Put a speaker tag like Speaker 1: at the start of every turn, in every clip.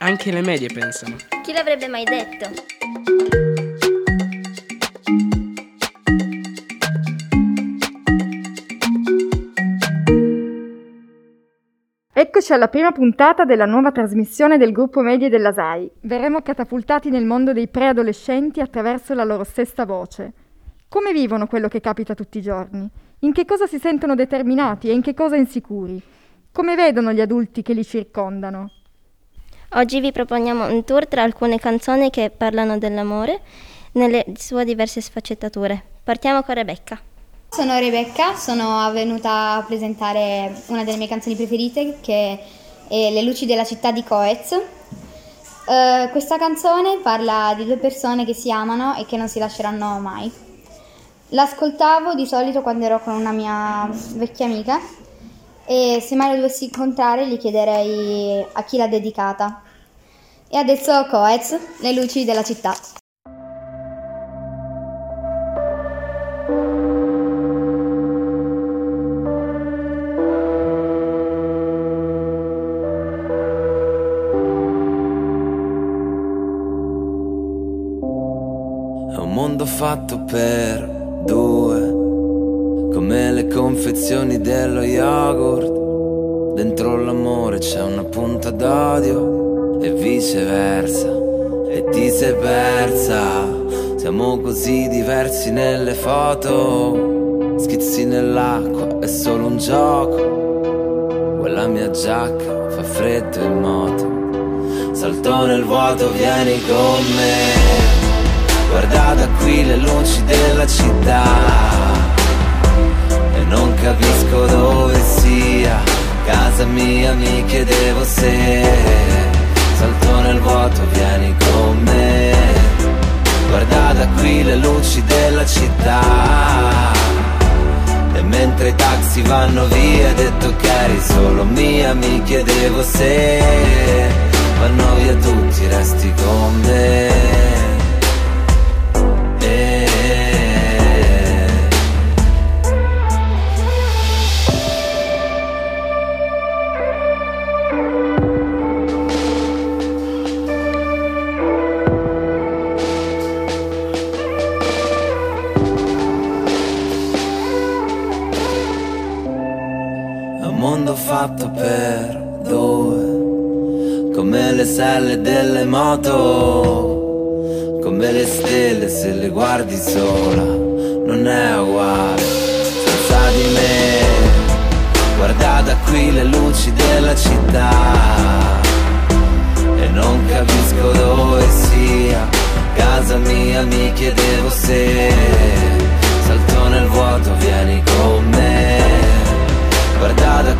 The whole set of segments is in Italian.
Speaker 1: Anche le medie pensano.
Speaker 2: Chi l'avrebbe mai detto?
Speaker 3: Eccoci alla prima puntata della nuova trasmissione del gruppo Medie della SAI. Verremo catapultati nel mondo dei preadolescenti attraverso la loro stessa voce. Come vivono quello che capita tutti i giorni? In che cosa si sentono determinati e in che cosa insicuri? Come vedono gli adulti che li circondano?
Speaker 2: Oggi vi proponiamo un tour tra alcune canzoni che parlano dell'amore nelle sue diverse sfaccettature. Partiamo con Rebecca.
Speaker 4: Sono Rebecca, sono venuta a presentare una delle mie canzoni preferite che è Le luci della città di Coez. Uh, questa canzone parla di due persone che si amano e che non si lasceranno mai. L'ascoltavo di solito quando ero con una mia vecchia amica e se mai lo dovessi incontrare gli chiederei a chi l'ha dedicata. E adesso Coez, Le luci della città.
Speaker 5: E ti sei persa. Siamo così diversi nelle foto, schizzi nell'acqua, è solo un gioco. Quella mia giacca fa freddo in moto, salto nel vuoto, vieni con me. Guarda da qui le luci della città E non capisco dove sia Casa mia mi chiedevo se Salto nel vuoto, vieni con me. Guarda da qui le luci della città. E mentre i taxi vanno via detto che eri solo mia Mi chiedevo se Vanno via tutti, resti con me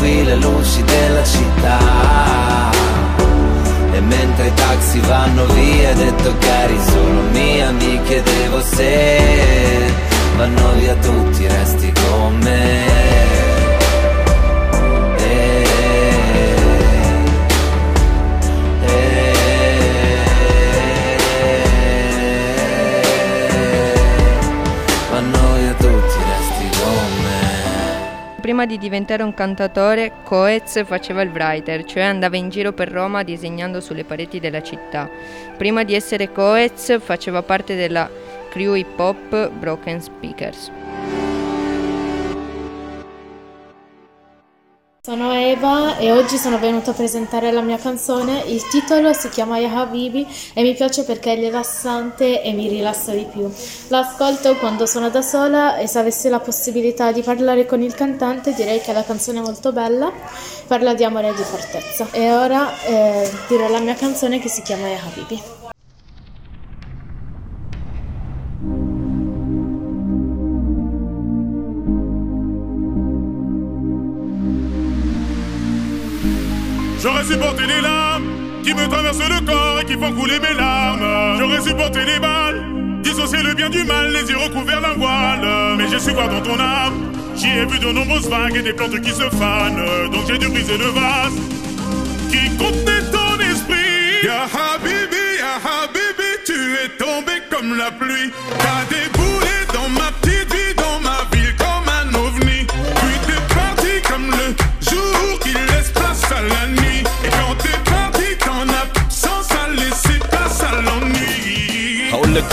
Speaker 5: qui le luci della città. E mentre i taxi vanno via detto che eri solo mia Mi chiedevo se vanno via tutti, resti con me
Speaker 6: Prima di diventare un cantatore, Coez faceva il writer, cioè andava in giro per Roma disegnando sulle pareti della città. Prima di essere Coez faceva parte della crew hip hop Broken Speakers.
Speaker 7: Sono Eva e oggi sono venuta a presentare la mia canzone. Il titolo si chiama Ya Habibi e mi piace perché è rilassante e mi rilassa di più. L'ascolto quando sono da sola e se avessi la possibilità di parlare con il cantante direi che la canzone è molto bella, parla di amore e di fortezza. E ora eh, dirò la mia canzone che si chiama Ya
Speaker 8: supporté les larmes qui me traversent le corps et qui font couler mes larmes. J'aurais supporté les balles, dissocier le bien du mal, les yeux recouverts d'un voile. Mais j'ai su voir dans ton âme, j'y ai vu de nombreuses vagues et des plantes qui se fanent. Donc j'ai dû briser le vase qui contenait ton esprit. Ya Habibi, Ya Habibi, tu es tombé comme la pluie.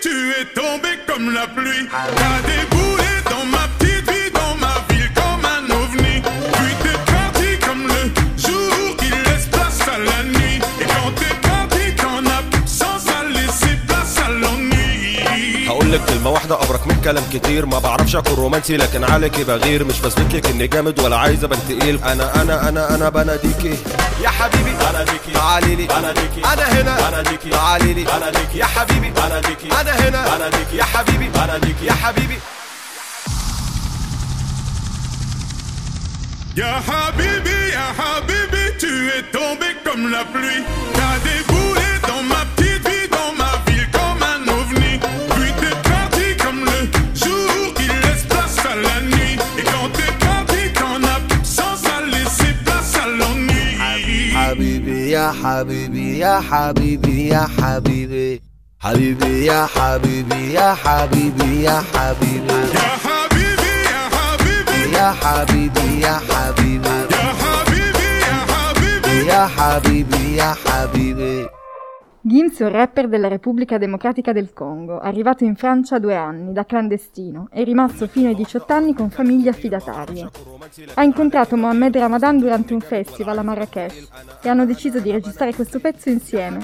Speaker 8: tu es tombé comme la pluie. T'as déboulé dans
Speaker 1: كلام كتير ما بعرفش أكون رومانسي لكن عليكي بغير مش بثبت لك إني جامد ولا عايز أبان تقيل. أنا أنا أنا أنا بناديكي يا حبيبي بناديكي تعالي لي بناديكي أنا هنا. بناديكي تعالي لي بناديكي يا حبيبي. بناديكي أنا هنا. بناديكي يا حبيبي. بناديكي يا حبيبي.
Speaker 8: Ya Habibi, Ya Habibi, tu es tombé comme la pluie. T'as déboulé dans ma
Speaker 9: يا حبيبي يا حبيبي يا حبيبي. حبيبي يا حبيبي يا حبيبي يا حبيبي.
Speaker 8: Ya Habibi,
Speaker 9: يا حبيبي. يا حبيبي
Speaker 8: Ya Habibi, Ya Habibi.
Speaker 9: يا حبيبي يا حبيبي.
Speaker 3: Gims è un rapper della Repubblica Democratica del Congo, arrivato in Francia a due anni, da clandestino, e rimasto fino ai 18 anni con famiglie affidatarie. Ha incontrato Mohamed Ramadan durante un festival a Marrakesh e hanno deciso di registrare questo pezzo insieme.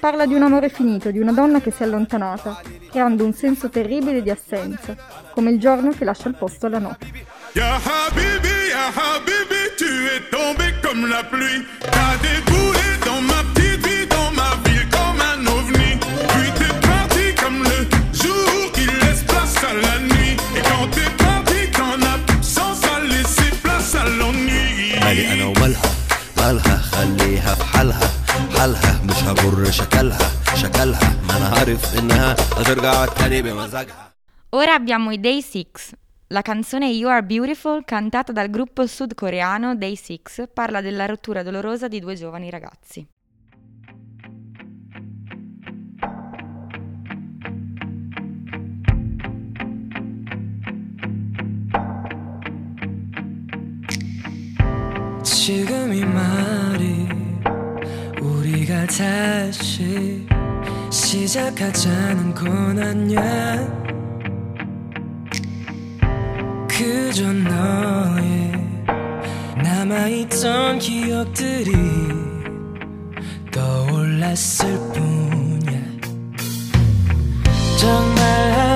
Speaker 3: Parla di un amore finito, di una donna che si è allontanata, creando un senso terribile di assenza, come il giorno che lascia il posto alla notte.
Speaker 8: Ya Habibi, Ya Habibi, tu es tombé comme la pluie. T'as déboulé dans ma
Speaker 9: حالها حالها مش هجر شكلها شكلها ما انا عارف انها هترجع تاني بمزاجها
Speaker 10: Ora abbiamo i Day 6. La canzone You Are Beautiful, cantata dal gruppo sudcoreano Day 6, parla della rottura dolorosa di due giovani ragazzi.
Speaker 11: 지금 이 말이 우리가 다시 시작하자는 건 아니야. 그저 너의 남아있던 기억들이 떠올랐을 뿐이야. 정말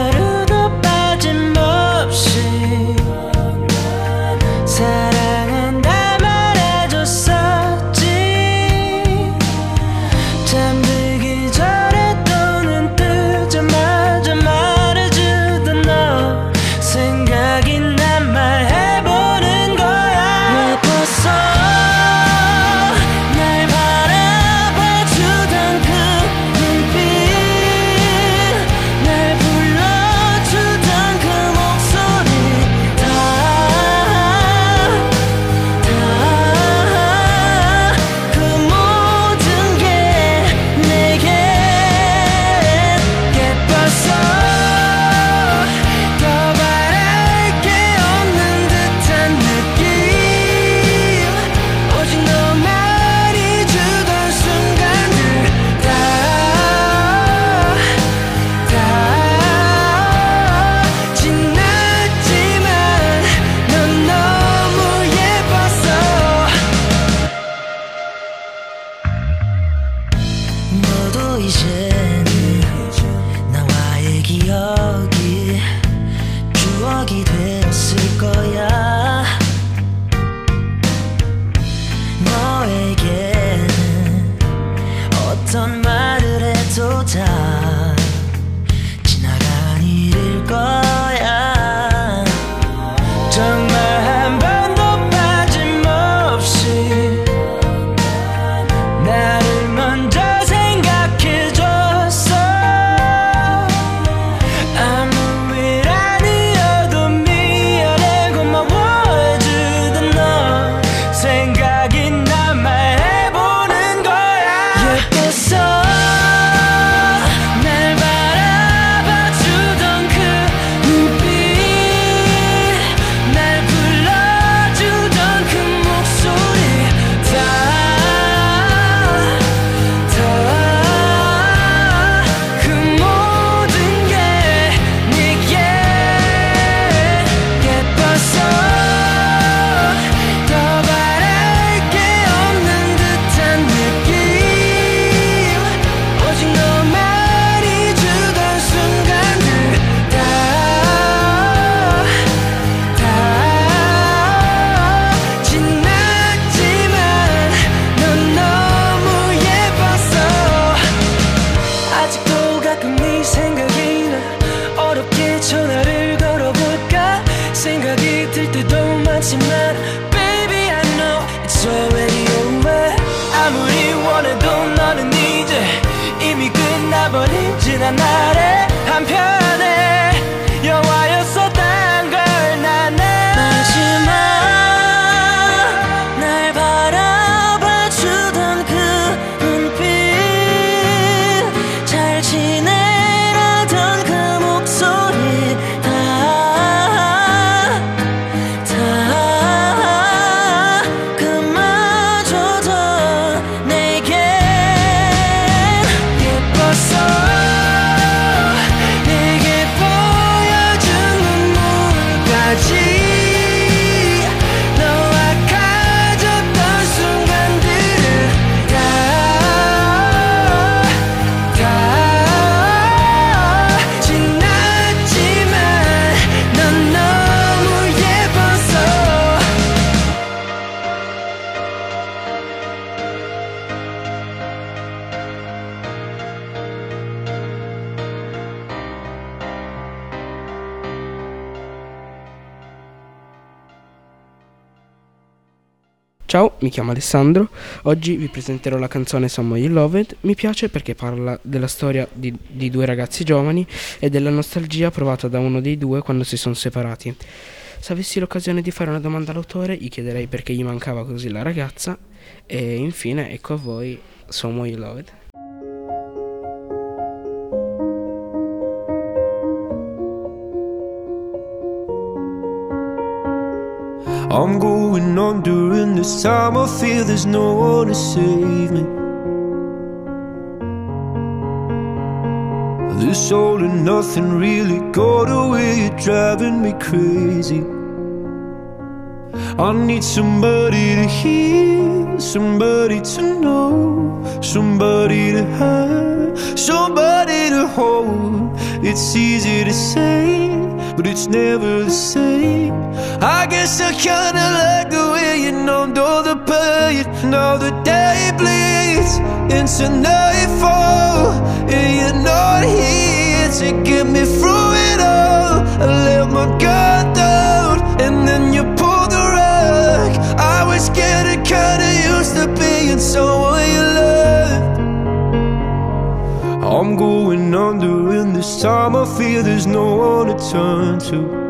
Speaker 11: 날에
Speaker 12: mi chiamo Alessandro. Oggi vi presenterò la canzone Someone You Loved. Mi piace perché parla della storia di, di due ragazzi giovani e della nostalgia provata da uno dei due quando si sono separati. Se avessi l'occasione di fare una domanda all'autore, gli chiederei perché gli mancava così la ragazza. E infine, ecco a voi Someone You Loved.
Speaker 13: I'm going on during this time. I feel there's no one to save me. This all and nothing really got away, you're driving me crazy. I need somebody to hear, somebody to know, somebody to have, somebody to hold. It's easy to say, but it's never the same. I guess I kinda like the way you numbed all the pain. Now the day bleeds into nightfall, and you're not here to get me through it all. I let my guard down, and then you pulled the rug. I was getting kinda used to being someone you loved. I'm going under, and this time I feel there's no one to turn to.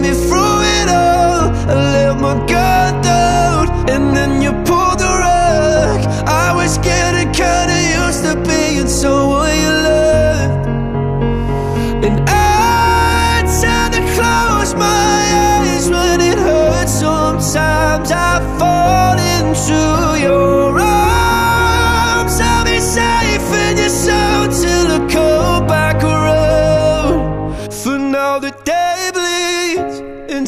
Speaker 13: me from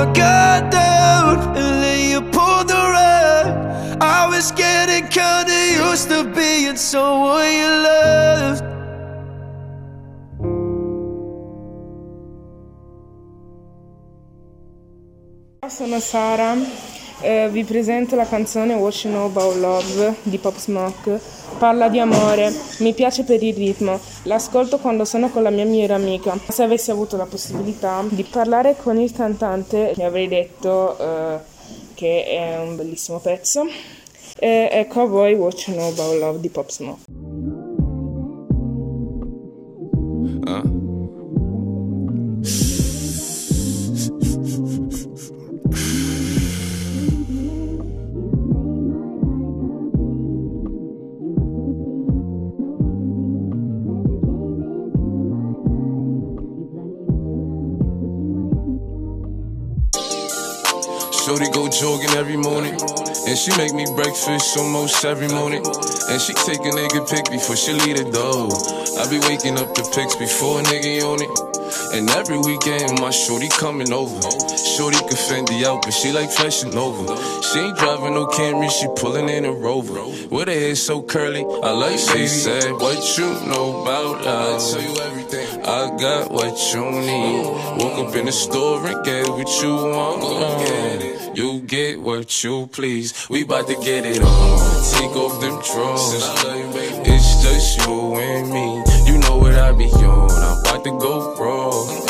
Speaker 13: My guard down, and then you pulled the rug. I was getting kinda used to being someone you loved.
Speaker 14: Sono Sara, eh, vi presento la canzone What You Know About Love di Pop Smoke. Parla di amore, mi piace per il ritmo, l'ascolto quando sono con la mia migliore amica. Se avessi avuto la possibilità di parlare con il cantante mi avrei detto eh, che è un bellissimo pezzo. E ecco a voi What You Know About Love di Pop Smoke.
Speaker 15: Shorty And she make me breakfast almost every morning. And she take a nigga pic before she leave the door. I be waking up the pics before a nigga on it. And every weekend my shorty coming over. Shorty can Fendi out, but she like fashion over. She ain't driving no Camry, she pulling in a Rover. With her hair so curly, I like she said, What you know about love? I tell you everything. I got what you need. Woke up in the store and get what you want. You get what you please. We bout to get it on. Take off them drawers. It's just you and me. You know what I be on. I'm about to go raw.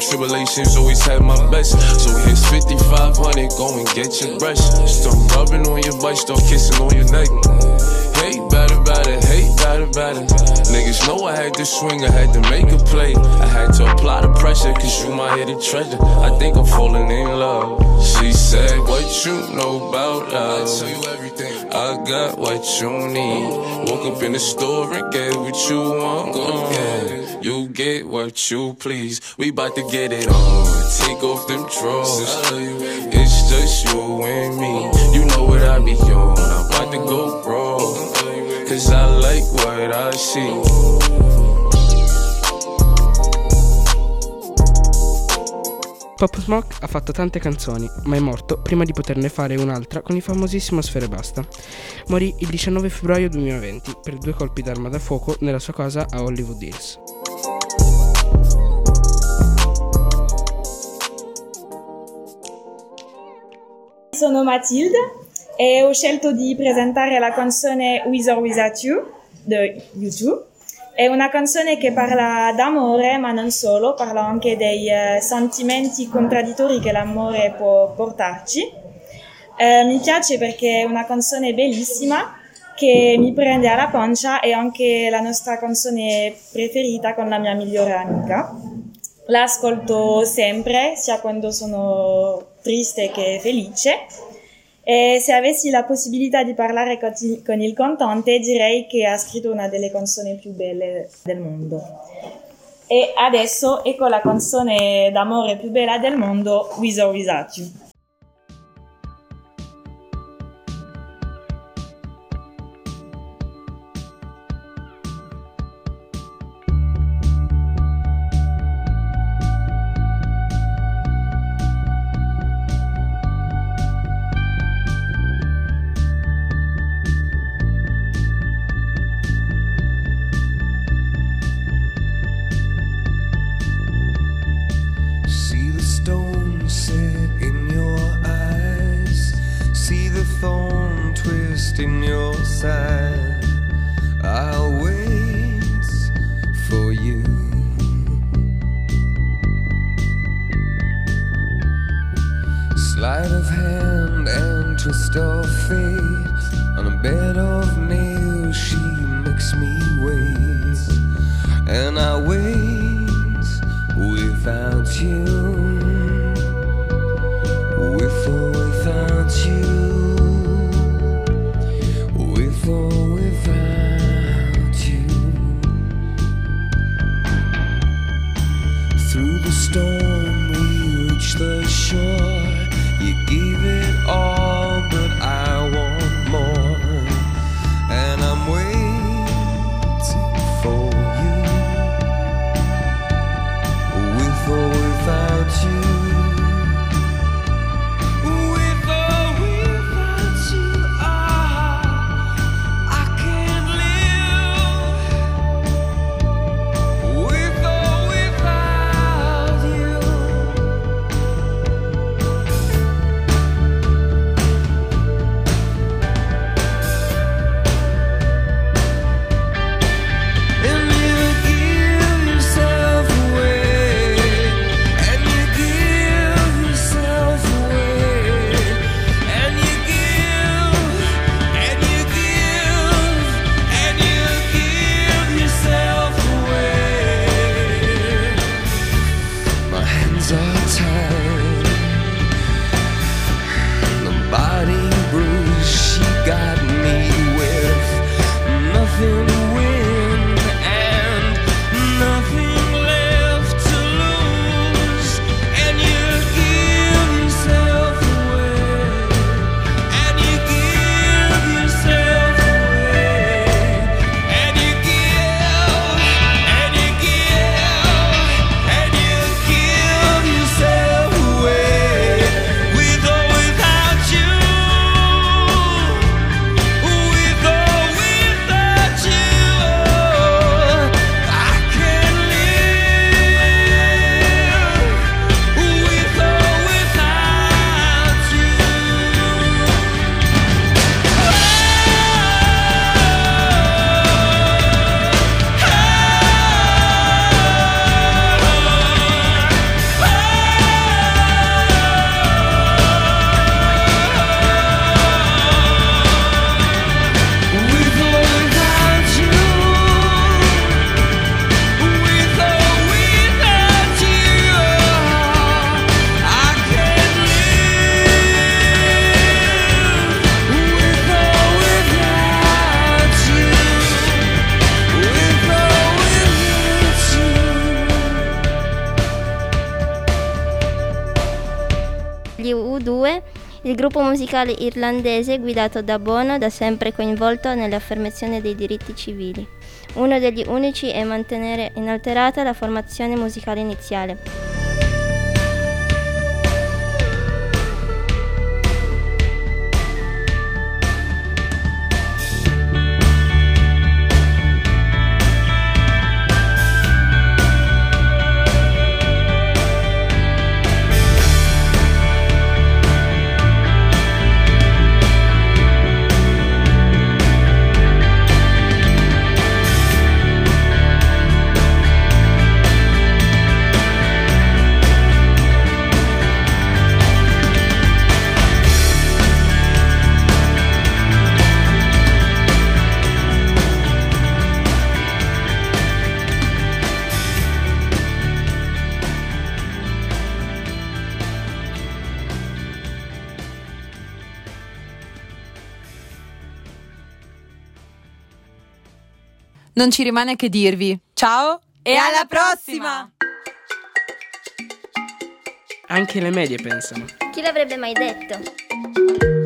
Speaker 15: tribulations, always had my best. So here's 5500, go and get your brush. Start rubbing on your butt, start kissing on your neck. Hate better, better, hate better, better. Niggas know I had to swing, I had to make a play. I had to apply the pressure, cause you my hidden treasure. I think I'm falling in love. She said, What you know about love? I tell you everything. I got what you need. Woke up in the store and get what you want. Yeah. You get what you please. We bout to get it on. Take off them drawers. It's just you and me. You know what I be on. I'm about to go raw. Cause I like what I see.
Speaker 12: Pop Smoke ha fatto tante canzoni, ma è morto prima di poterne fare un'altra con il famosissimo Sfere Basta. Morì il 19 febbraio 2020 per due colpi d'arma da fuoco nella sua casa a Hollywood Hills.
Speaker 16: Sono Matilde e ho scelto di presentare la canzone With or Without You di YouTube. È una canzone che parla d'amore, ma non solo, parla anche dei eh, sentimenti contraddittori che l'amore può portarci. Eh, mi piace perché è una canzone bellissima che mi prende alla pancia e anche la nostra canzone preferita con la mia migliore amica. La ascolto sempre, sia quando sono triste che felice. E se avessi la possibilità di parlare con il, cantante, direi che ha scritto una delle canzoni più belle del mondo. E adesso ecco la canzone d'amore più bella del mondo, With or Without You.
Speaker 13: Thorn twist in your side. I'll wait for you. Sleight of hand and twist of fate. On a bed of nails, she makes me wait. And I wait without you. With or without you.
Speaker 2: Il gruppo musicale irlandese guidato da Bono, da sempre coinvolto nell'affermazione dei diritti civili. Uno degli unici è mantenere inalterata la formazione musicale iniziale.
Speaker 17: Non ci rimane che dirvi ciao e alla prossima!
Speaker 12: Anche le medie pensano.
Speaker 2: Chi l'avrebbe mai detto?